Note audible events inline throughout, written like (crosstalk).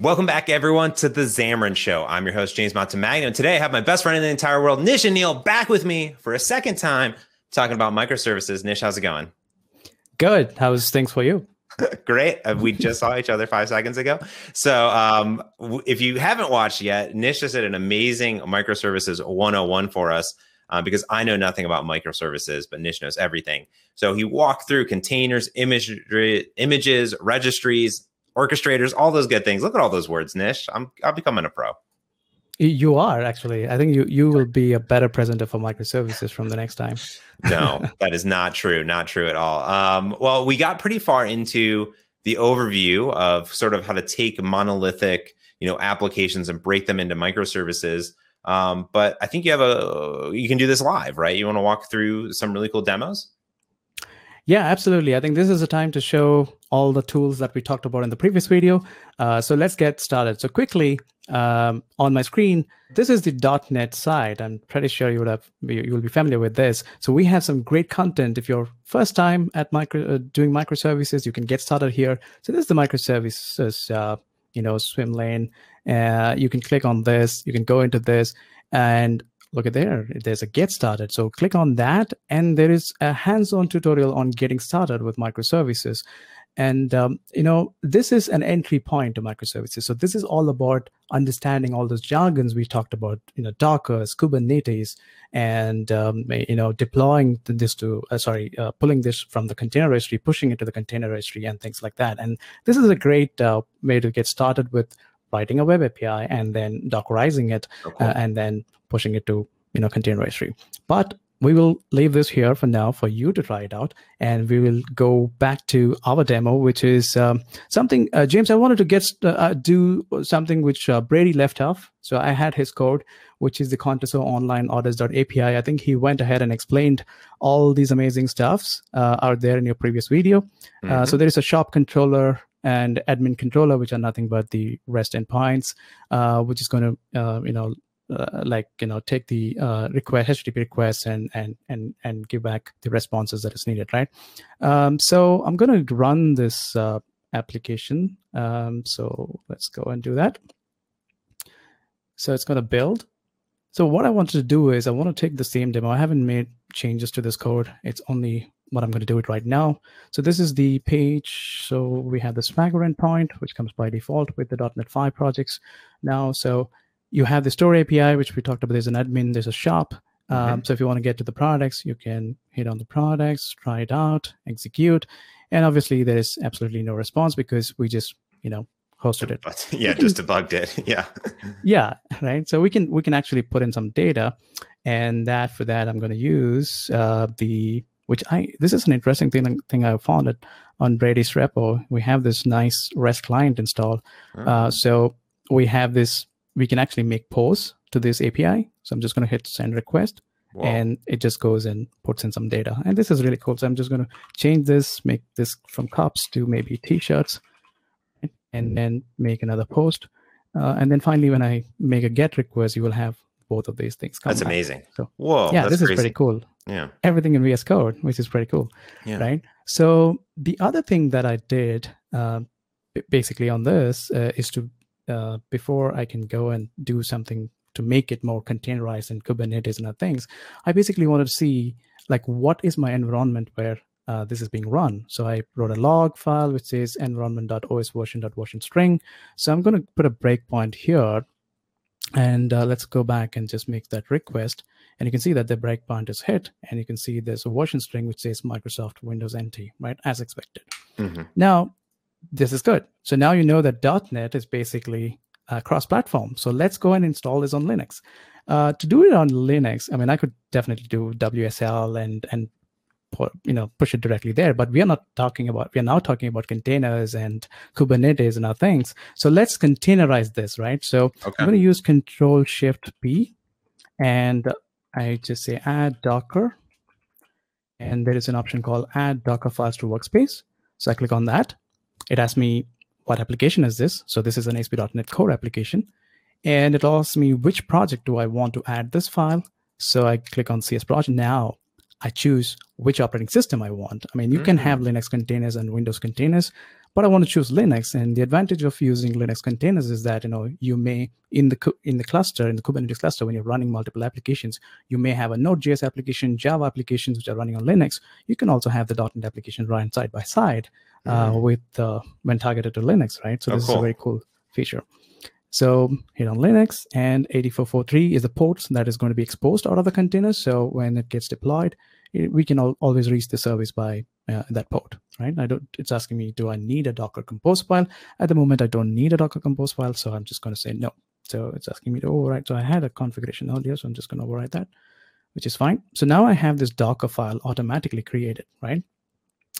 Welcome back, everyone, to the Xamarin Show. I'm your host, James Montemagno. And today I have my best friend in the entire world, Nish Anil, back with me for a second time talking about microservices. Nish, how's it going? Good. How's things for you? (laughs) Great. Uh, we just saw each other five seconds ago. So, um, if you haven't watched yet, Nish just did an amazing microservices 101 for us uh, because I know nothing about microservices, but Nish knows everything. So, he walked through containers, imagery, images, registries, orchestrators, all those good things. Look at all those words, Nish. I'm I'm becoming a pro. You are actually. I think you you will be a better presenter for microservices from the next time. (laughs) no, that is not true. Not true at all. Um, well, we got pretty far into the overview of sort of how to take monolithic, you know, applications and break them into microservices. Um, but I think you have a you can do this live, right? You want to walk through some really cool demos? Yeah, absolutely. I think this is a time to show all the tools that we talked about in the previous video. Uh, so let's get started. So quickly um, on my screen, this is the .NET side. I'm pretty sure you would have you will be familiar with this. So we have some great content. If you're first time at micro uh, doing microservices, you can get started here. So this is the microservices, uh, you know, swim lane. Uh, you can click on this. You can go into this, and look at there there's a get started so click on that and there is a hands-on tutorial on getting started with microservices and um, you know this is an entry point to microservices so this is all about understanding all those jargons we talked about you know dockers kubernetes and um, you know deploying this to uh, sorry uh, pulling this from the container registry pushing it to the container registry and things like that and this is a great uh, way to get started with writing a web api and then dockerizing it okay. Uh, and then pushing it to you know container registry. But we will leave this here for now for you to try it out and we will go back to our demo which is um, something uh, james i wanted to get uh, uh do something which uh, brady left off. So i had his code which is the contoso online orders.api i. Think he went ahead and explained all these amazing stuffs uh, out there in your previous video. Uh, mm-hmm. so there is a shop controller and admin controller which are nothing but the rest endpoints which is going to you know uh, like you know take the uh, request http requests and and and and give back the responses that is needed right? Um, so i'm going to run this uh, application. Um, so let's go and do that. So it's going to build. So what i wanted to do is i want to take the same demo. I haven't made changes to this code. It's only what i'm going to do it right now. So this is the page. So we have the swagger endpoint which comes by default with the. Net 5 projects now. So you have the store API, which we talked about. There's an admin, there's a shop. Um, mm-hmm. So if you want to get to the products, you can hit on the products, try it out, execute. And obviously, there is absolutely no response because we just, you know, hosted it. But, (laughs) yeah, just debugged it. (laughs) Yeah. yeah, right. So we can we can actually put in some data, and that for that I'm going to use uh, the which I this is an interesting thing thing I found it on Brady's repo. We have this nice REST client installed. Oh. Uh, so we have this we can actually make pulls to this API. So I'm just going to hit send request Whoa. and it just goes and puts in some data. And this is really cool. So I'm just going to change this, make this from cups to maybe t-shirts and then make another post. Uh, and then finally, when I make a get request, you will have both of these things. That's back. amazing. So, whoa, yeah, this crazy. is pretty cool. Yeah, everything in VS Code, which is pretty cool. Yeah. Right. So the other thing that I did, uh, basically on this, uh, is to uh, before I can go and do something to make it more containerized in Kubernetes and other things, I basically wanted to see like what is my environment where uh, this is being run. So I wrote a log file which says environment.osversion.version string. So I'm going to put a breakpoint here, and uh, let's go back and just make that request. And you can see that the breakpoint is hit, and you can see there's a version string which says Microsoft Windows NT, right, as expected. Mm-hmm. Now this is good. So now you know that .NET is basically uh, cross-platform. So let's go and install this on Linux. Uh, to do it on Linux, I mean, I could definitely do WSL and and you know push it directly there. But we are not talking about. We are now talking about containers and Kubernetes and other things. So let's containerize this, right? So okay. I'm going to use Control Shift P, and I just say add Docker, and there is an option called Add Docker Files to Workspace. So I click on that it asks me what application is this? So this is an ASP.NET Core application. And it asks me which project do I want to add this file? So I click on CS project. Now I choose which operating system I want. I mean, you mm. can have Linux containers and Windows containers, but I want to choose Linux. And the advantage of using Linux containers is that you know you may in the in the cluster in the Kubernetes cluster when you're running multiple applications, you may have a Node.js application, Java applications which are running on Linux. You can also have the .NET application run side by side uh, mm. with uh, when targeted to Linux, right? So oh, this cool. is a very cool feature. So hit on Linux and 8443 is the port that is going to be exposed out of the container. So when it gets deployed, it, we can al always reach the service by uh, that port, right? I don't, it's asking me, do I need a Docker compose file? At the moment, I don't need a Docker compose file. So I'm just going to say no. So it's asking me to override. So I had a configuration earlier, so I'm just going to override that, which is fine. So now I have this Docker file automatically created, right?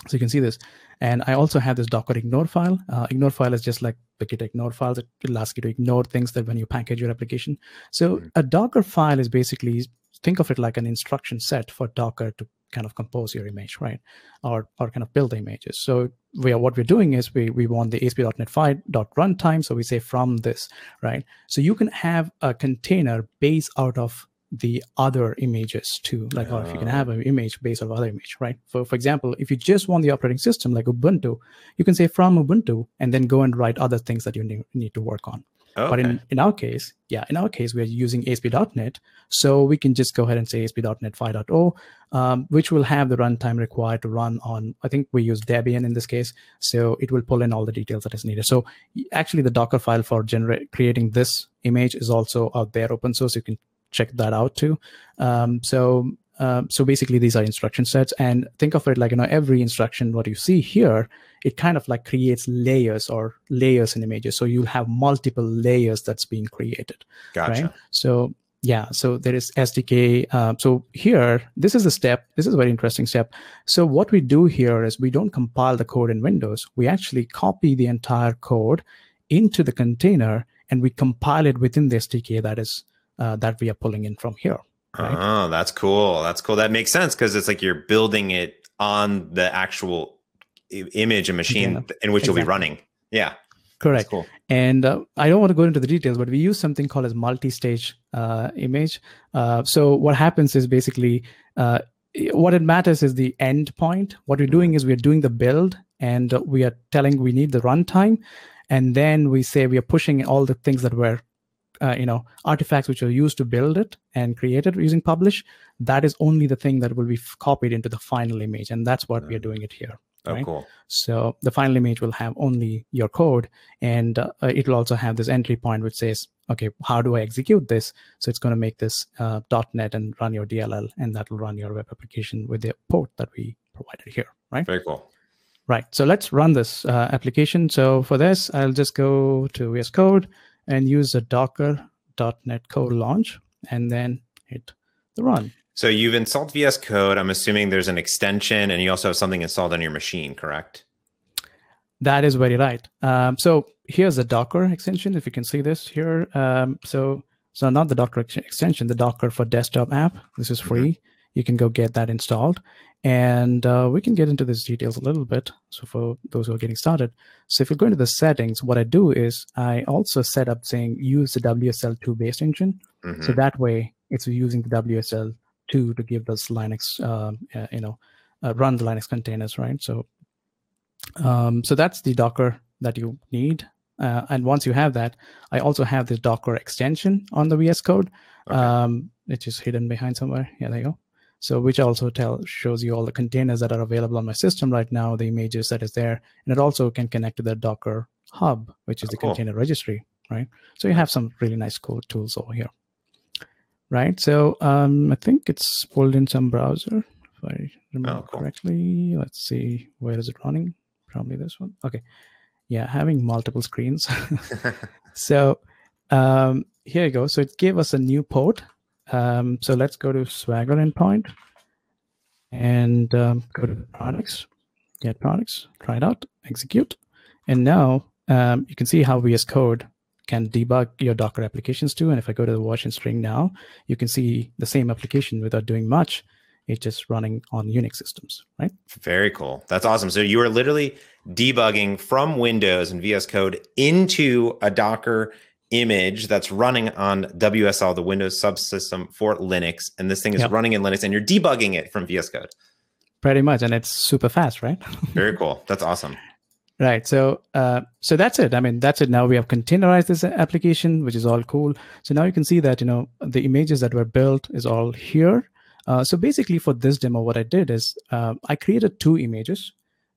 So you can see this. And I also have this Docker ignore file. Uh, ignore file is just like the Git ignore files. It will ask you to ignore things that when you package your application. So mm-hmm. a Docker file is basically, think of it like an instruction set for Docker to kind of compose your image, right? Or, or kind of build the images. So we are, what we're doing is we, we want the ASP.NET 5.runtime. So we say from this, right? So you can have a container based out of the other images too. Like or if you can have an image based on other image right? For for example if you just want the operating system like ubuntu you can say from ubuntu and then go and write other things that you need, need to work on. Okay. but in in our case yeah in our case we're using asp.net so we can just go ahead and say asp.net 5.0 um, which will have the runtime required to run on i think we use debian in this case. So it will pull in all the details that is needed. So actually the docker file for generate creating this image is also out there open source. You can check that out too. Um, so uh, so basically these are instruction sets and think of it like you know every instruction what you see here it kind of like creates layers or layers in images so you'll have multiple layers that's being created gotcha. right so yeah so there is sdk uh, so here this is a step this is a very interesting step so what we do here is we don't compile the code in windows we actually copy the entire code into the container and we compile it within the sdk that is uh, that we are pulling in from here. Right? Oh, that's cool. That's cool. That makes sense because it's like you're building it on the actual image and machine yeah, in which exactly. you'll be running. Yeah. Correct. Cool. And uh, I don't want to go into the details, but we use something called as multi-stage uh, image. Uh, so what happens is basically uh, what it matters is the end point. What we're doing is we're doing the build and we are telling we need the runtime. And then we say we are pushing all the things that were uh, you know artifacts which are used to build it and create it using publish that is only the thing that will be copied into the final image and that's what we are mm. doing it here oh right? cool. So the final image will have only your code and uh, it will also have this entry point which says okay how do i execute this? So it's going to make this uh, .NET and run your dll and that will run your web application with the port that we provided here right? Very cool. Right so let's run this uh, application. So for this i'll just go to vs code and use the docker.net core launch and then hit the run. So you've installed VS Code. I'm assuming there's an extension and you also have something installed on your machine, correct? That is very right. Um, so here's the Docker extension. If you can see this here. Um, so so not the Docker ex extension, the Docker for desktop app. This is free. Mm -hmm. You can go get that installed. And uh, we can get into these details a little bit. So for those who are getting started. So if you go into the settings, what I do is I also set up saying use the WSL2 based engine. Mm-hmm. So that way it's using the WSL2 to give those Linux, uh, uh, you know, uh, run the Linux containers, right? So, um, so that's the Docker that you need. Uh, and once you have that, I also have this Docker extension on the VS Code. Okay. Um, it's just hidden behind somewhere. Yeah, there you go. So which also tell shows you all the containers that are available on my system right now, the images that is there, and it also can connect to the Docker Hub, which is oh, the cool. container registry, right? So you have some really nice cool tools over here, right? So um, I think it's pulled in some browser, if I remember oh, cool. correctly. Let's see, where is it running? Probably this one. Okay, yeah, having multiple screens. (laughs) (laughs) so um, here you go. So it gave us a new port um, so let's go to Swagger endpoint and um, go to products, get products, try it out, execute. And now um, you can see how VS Code can debug your Docker applications too. And if I go to the watch and string now, you can see the same application without doing much. It's just running on Unix systems, right? Very cool. That's awesome. So you are literally debugging from Windows and VS Code into a Docker image that's running on WSL, the Windows subsystem for Linux, and this thing is yep. running in Linux, and you're debugging it from VS Code. Pretty much, and it's super fast, right? (laughs) Very cool. That's awesome. Right. So, uh, so that's it. I mean, that's it. Now we have containerized this application, which is all cool. So now you can see that you know the images that were built is all here. Uh, so basically, for this demo, what I did is uh, I created two images.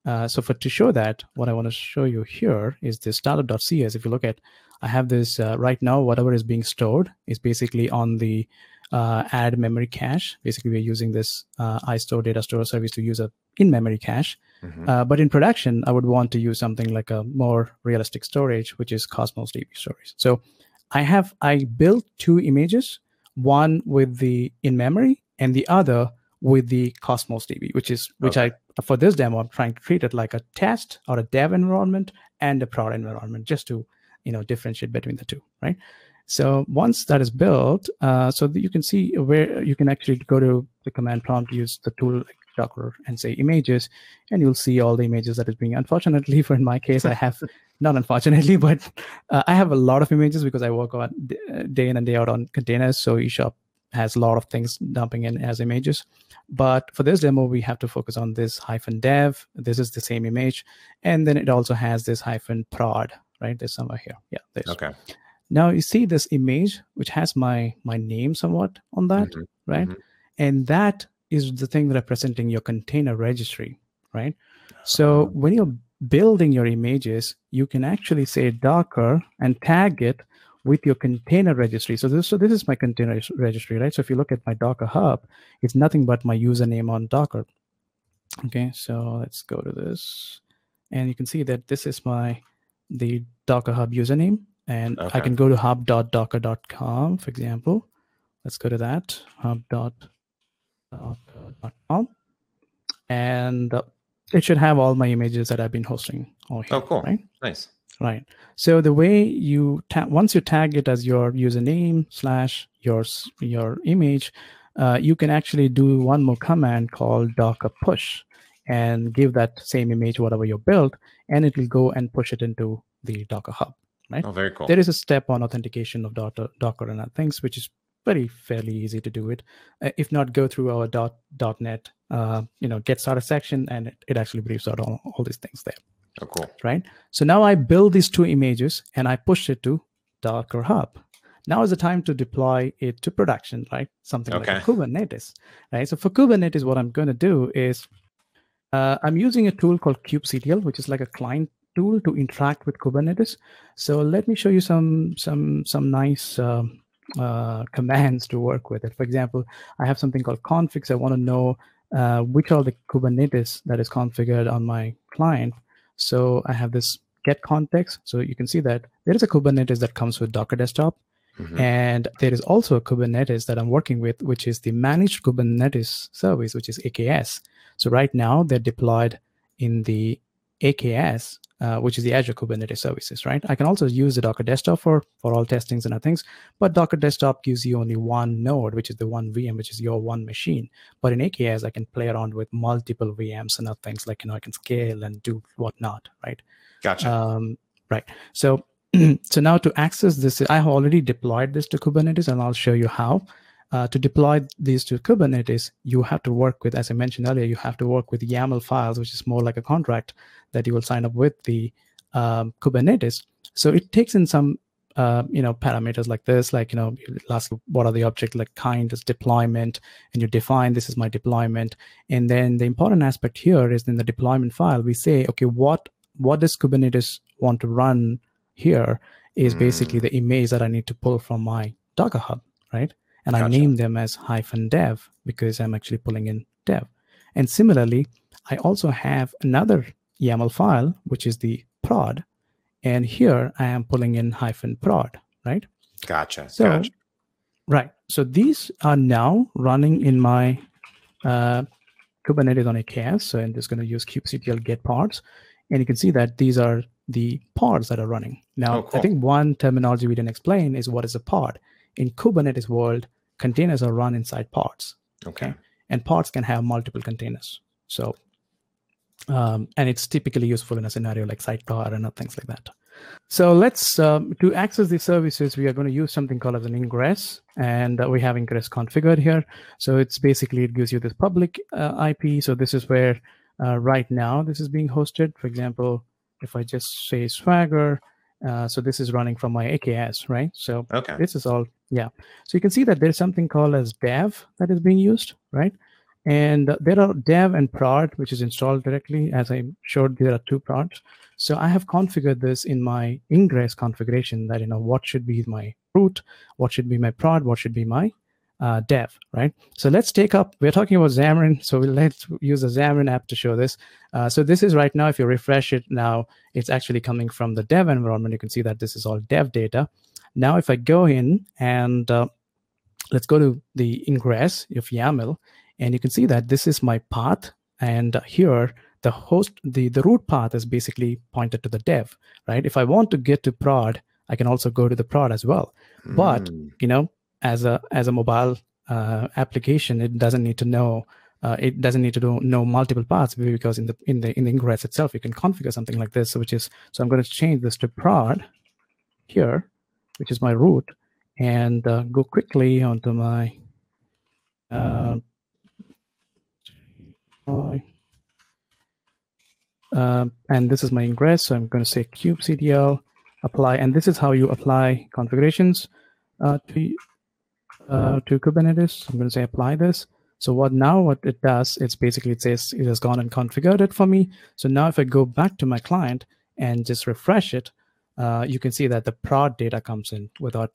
Uh, so for to show that, what I want to show you here is the startup.cs. If you look at, I have this uh, right now. Whatever is being stored is basically on the uh, add memory cache. Basically, we're using this uh, iStore data store service to use a in-memory cache. Mm-hmm. Uh, but in production, I would want to use something like a more realistic storage, which is Cosmos DB storage. So I have I built two images, one with the in-memory and the other with the Cosmos DB, which is which okay. I for this demo I'm trying to treat it like a test or a dev environment and a prod environment, just to you know differentiate between the two, right? So once that is built, uh, so you can see where you can actually go to the command prompt, use the tool like Docker and say images, and you'll see all the images that is being. Unfortunately, (laughs) for in my case, I have not unfortunately, (laughs) but uh, I have a lot of images because I work on day in and day out on containers. So eShop has a lot of things dumping in as images. But for this demo, we have to focus on this hyphen dev. This is the same image, and then it also has this hyphen prod. Right, there's somewhere here. Yeah, there's. Okay. Now you see this image, which has my my name somewhat on that, mm-hmm. right? Mm-hmm. And that is the thing representing your container registry, right? So uh-huh. when you're building your images, you can actually say Docker and tag it with your container registry. So this, so this is my container registry, right? So if you look at my Docker Hub, it's nothing but my username on Docker. Okay, so let's go to this, and you can see that this is my the Docker Hub username, and okay. I can go to hub.docker.com, for example. Let's go to that hub.docker.com, and uh, it should have all my images that I've been hosting. All here, oh, cool! Right? Nice. Right. So the way you ta- once you tag it as your username slash your your image, uh, you can actually do one more command called docker push and give that same image whatever you built, and it will go and push it into the Docker Hub right? Oh, very cool. There is a step on authentication of Docker, Docker and other things, which is very fairly easy to do it. Uh, if not, go through our dot, .NET, uh, you know, get started section, and it, it actually briefs out all, all these things there. Oh, cool. Right. So now I build these two images and I push it to Docker Hub. Now is the time to deploy it to production, right? Something okay. like Kubernetes, right? So for Kubernetes, what I'm going to do is uh, I'm using a tool called kubectl, which is like a client tool to interact with Kubernetes. So let me show you some some some nice um, uh, (laughs) commands to work with it. For example, I have something called configs. I want to know uh, which are the Kubernetes that is configured on my client. So I have this get context. So you can see that there is a Kubernetes that comes with Docker Desktop. Mm-hmm. And there is also a Kubernetes that I'm working with, which is the managed Kubernetes service, which is AKS. So right now they're deployed in the AKS uh, which is the Azure Kubernetes services, right? I can also use the Docker Desktop for, for all testings and other things, but Docker Desktop gives you only one node, which is the one VM, which is your one machine. But in AKS, I can play around with multiple VMs and other things like, you know, I can scale and do whatnot, right? Gotcha. Um, right. So, (clears throat) so now to access this, I have already deployed this to Kubernetes and I'll show you how. Uh, to deploy these to Kubernetes, you have to work with, as I mentioned earlier, you have to work with YAML files, which is more like a contract that you will sign up with the um, Kubernetes. So it takes in some, uh, you know, parameters like this, like you know, ask what are the object like kind is deployment, and you define this is my deployment. And then the important aspect here is in the deployment file, we say, okay, what what does Kubernetes want to run here is mm. basically the image that I need to pull from my Docker Hub, right? And gotcha. I name them as hyphen dev because I'm actually pulling in dev. And similarly, I also have another YAML file, which is the prod. And here I am pulling in hyphen prod, right? Gotcha. So, gotcha. right. So these are now running in my uh, Kubernetes on AKS. So I'm just going to use kubectl get pods. And you can see that these are the pods that are running. Now, oh, cool. I think one terminology we didn't explain is what is a pod in Kubernetes world, containers are run inside pods. Okay. okay? And pods can have multiple containers. So, um, and it's typically useful in a scenario like sidecar and other things like that. So let's um, to access these services, we are going to use something called as an ingress, and uh, we have ingress configured here. So it's basically it gives you this public uh, IP. So this is where uh, right now this is being hosted. For example, if I just say Swagger, uh, so this is running from my AKS, right? So Okay. this is all yeah. So you can see that there's something called as dev that is being used, right? And there are dev and prod, which is installed directly. As I showed, there are two prods. So I have configured this in my ingress configuration that, you know, what should be my root, what should be my prod, what should be my uh, dev, right? So let's take up, we're talking about Xamarin. So we'll, let's use a Xamarin app to show this. Uh, so this is right now, if you refresh it now, it's actually coming from the dev environment. You can see that this is all dev data. Now, if I go in and uh, let's go to the ingress of YAML, and you can see that this is my path. And here, the host, the, the root path is basically pointed to the dev, right? If I want to get to prod, I can also go to the prod as well. But Mm. you know, as a as a mobile uh, application, it doesn't need to know. Uh, it doesn't need to know multiple paths because in the in the in the ingress itself, you can configure something like this, which is so I'm going to change this to prod here, which is my root, and uh, go quickly onto my uh, uh, and this is my ingress. So I'm going to say kubectl apply, and this is how you apply configurations uh, to uh, to Kubernetes. I'm going to say apply this. So what now what it does, it's basically it says it has gone and configured it for me. So now if I go back to my client and just refresh it, uh, you can see that the prod data comes in without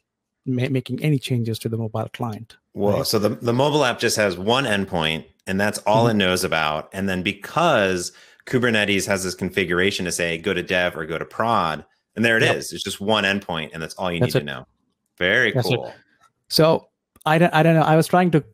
ma- making any changes to the mobile client. Well, right? so the, the mobile app just has one endpoint and that's all Mhm. it knows about. And then because Kubernetes has this configuration to say go to dev or go to prod, and there it is. Yep. It's just one endpoint and that's all you That's need it. to know. Very That's it. cool. So I don't, I don't know. I was trying to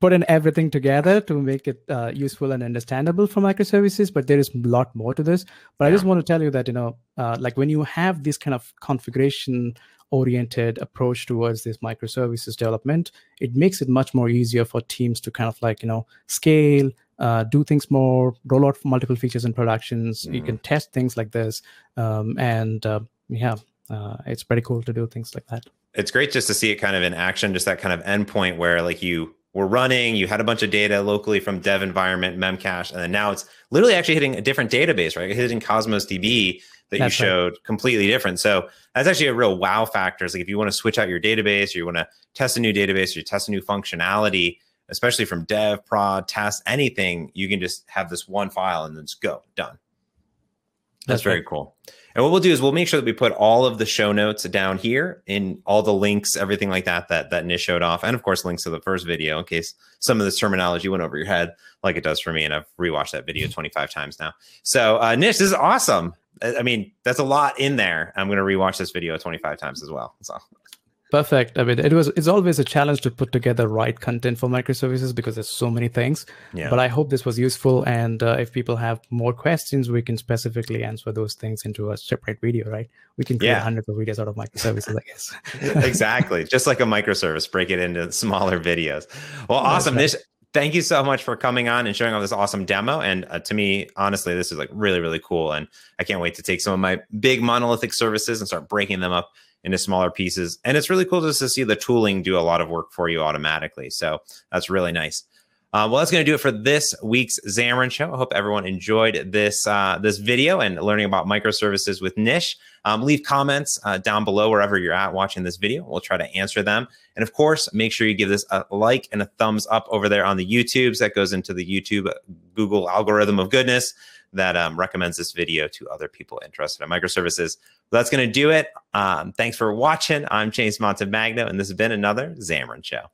put in everything together to make it uh, useful and understandable for microservices, but there is a lot more to this. But I just want to tell you that you know, uh, like when you have this kind of configuration oriented approach towards this microservices development, it makes it much more easier for teams to kind of like you know scale. Uh, do things more, roll out multiple features in productions. You Mhm. can test things like this, um, and uh, yeah, uh, it's pretty cool to do things like that. It's great just to see it kind of in action, just that kind of endpoint where like you were running, you had a bunch of data locally from dev environment, memcache, and then now it's literally actually hitting a different database, right? Hitting Cosmos DB that That's you right. showed completely different. So that's actually a real wow factor. Is like if you want to switch out your database or you want to test a new database or you test a new functionality, especially from dev, prod, test, anything, you can just have this one file and then just go, done. That's, That's very right. cool. And what we'll do is we'll make sure that we put all of the show notes down here in all the links, everything like that that that Nish showed off, and of course links to the first video in case some of this terminology went over your head, like it does for me. And I've rewatched that video 25 times now. So uh, Nish, this is awesome. I I mean, that's a lot in there. I'm going to rewatch this video 25 times as well. So Perfect. I mean, it was it's always a challenge to put together right content for microservices because there's so many things. yeah, But I hope this was useful, and uh, if people have more questions, we can specifically answer those things into a separate video. Right? We can create Yeah. hundreds of videos out of microservices, I guess. (laughs) exactly. Just like a microservice, break it into smaller videos. Well, awesome. right. Nish, thank you so much for coming on and showing off this awesome demo. And uh, to me, honestly, this is like really, really cool. And I can't wait to take some of my big monolithic services and start breaking them up into smaller pieces. And it's really cool just to see the tooling do a lot of work for you automatically. So that's really nice. Uh, well, that's going to do it for this week's Xamarin Show. I hope everyone enjoyed this uh, this video and learning about microservices with Nish. Um, leave comments uh, down below wherever you're at watching this video. We'll try to answer them. And of course, make sure you give this a like and a thumbs up over there on the YouTubes. That goes into the YouTube Google algorithm of goodness that um, recommends this video to other people interested in microservices. That's going to do it. Um, thanks for watching. I'm James Montemagno, and this has been another Xamarin Show.